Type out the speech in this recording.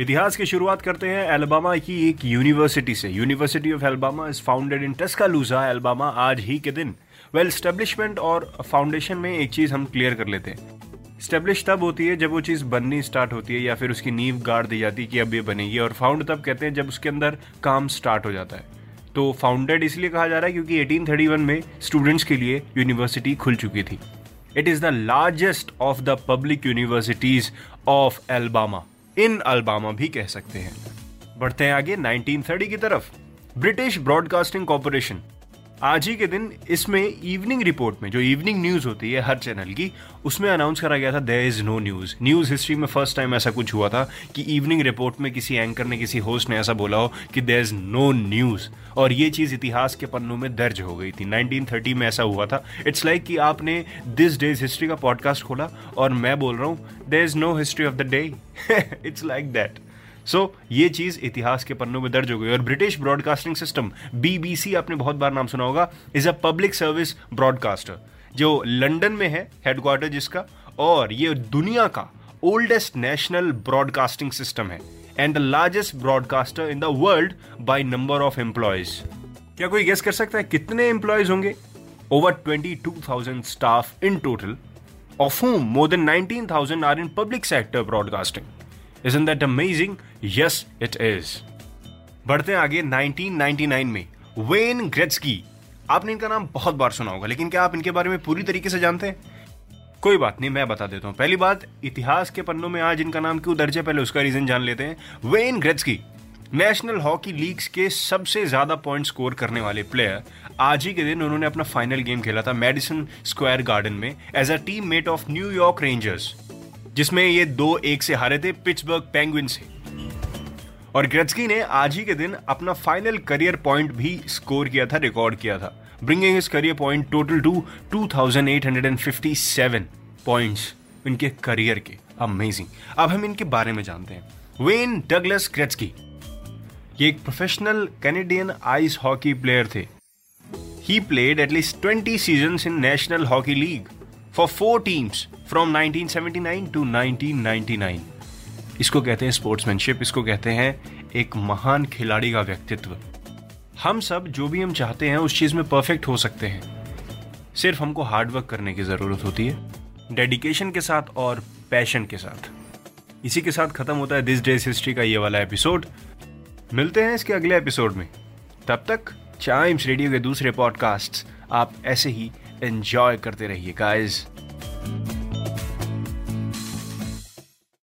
इतिहास की शुरुआत करते हैं एल्बामा की एक यूनिवर्सिटी से। University of Alabama is founded in Tuscaloosa Alabama आज ही के दिन। वेल well, स्टेब्लिशमेंट और फाउंडेशन में एक चीज़ हम क्लियर कर लेते हैं। स्टेब्लिश तब होती है जब वो चीज़ बननी स्टार्ट होती है या फिर उसकी नींव गाड़ दी जाती है कि अब ये बनेगी और फाउंड तब कहते हैं जब उसके अंदर काम स्टार्ट हो जाता है। तो फाउंडेड इसलिए कहा जा रहा है क्योंकि 1831 में स्टूडेंट्स के लिए यूनिवर्सिटी खुल चुकी थी। It is the largest of the public universities of Alabama in Alabama भी कह सकते हैं। बढ़ते हैं आगे, 1930 की तरफ़। ब्रिटिश ब्रॉडकास्टिंग कॉरपोरेशन आज ही के दिन इसमें इवनिंग रिपोर्ट में, जो इवनिंग न्यूज़ होती है हर चैनल की, उसमें अनाउंस करा गया था there is no news news history में फ़र्स्ट टाइम ऐसा कुछ हुआ था कि इवनिंग रिपोर्ट में किसी एंकर ने, किसी होस्ट ने ऐसा बोला हो कि देर इज़ नो न्यूज़ और ये चीज़ इतिहास के पन्नों में दर्ज हो गई थी। 1930 में ऐसा हुआ था। इट्स लाइक like कि आपने दिस डेज़ हिस्ट्री का पॉडकास्ट खोला और मैं बोल रहा हूँ there is no history of the day it's like that so so, ये चीज़ इतिहास के पन्नों में दर्ज हो गई। और ब्रिटिश ब्रॉडकास्टिंग सिस्टम बीबीसी आपने बहुत बार नाम सुना होगा is a public service broadcaster जो लंदन में है हेडक्वार्टर जिसका और ये दुनिया का ओल्डेस्ट नेशनल ब्रॉडकास्टिंग सिस्टम है and the largest broadcaster in the world by number of employees क्या कोई गेस कर सकता है कितने एम्प्लॉयज़ होंगे? Over twenty two thousand staff in total of whom more than nineteen thousand are in public sector broadcasting Isn't that amazing? Yes, it is. बढ़ते हैं आगे 1999 में। वेन ग्रेट्सकी आपने इनका नाम बहुत बार सुना होगा लेकिन क्या आप इनके बारे में पूरी तरीके से जानते हैं? कोई बात नहीं मैं बता देता हूँ। पहली बात इतिहास के पन्नों में आज इनका नाम क्यों दर्ज है पहले उसका रीजन जान लेते हैं। Wayne Gretzky National Hockey Leagues के सबसे ज़्यादा पॉइंट स्कोर करने वाले प्लेयर आज ही के दिन उन्होंने अपना फाइनल गेम खेला था मेडिसन स्क्वायर गार्डन में as a teammate of New York Rangers जिसमें ये दो एक से हारे थे पिट्सबर्ग पेंगुइन से। और ग्रेट्सकी ने आज ही के दिन अपना फाइनल करियर पॉइंट भी स्कोर किया था, रिकॉर्ड किया था। Bringing his career point total to 2857 points इनके करियर के। अमेजिंग अब हम इनके बारे में जानते हैं। वेन डगलस ग्रेट्सकी ये एक professional Canadian ice hockey player थे। He played at least 20 seasons in National Hockey League for four teams from 1979 to 1999 इसको कहते हैं स्पोर्ट्समैनशिप इसको कहते हैं एक महान खिलाड़ी का व्यक्तित्व। हम सब जो भी हम चाहते हैं उस चीज़ में परफेक्ट हो सकते हैं। सिर्फ़ हमको हार्डवर्क करने की ज़रूरत होती है डेडिकेशन के साथ और पैशन के साथ। इसी के साथ खत्म होता है दिस डेज़ हिस्ट्री का ये वाला एपिसोड मिलते हैं इसके अगले एपिसोड में। तब तक चाइम्स रेडियो के दूसरे पॉडकास्ट आप ऐसे ही एंजॉय करते रहिए गाइस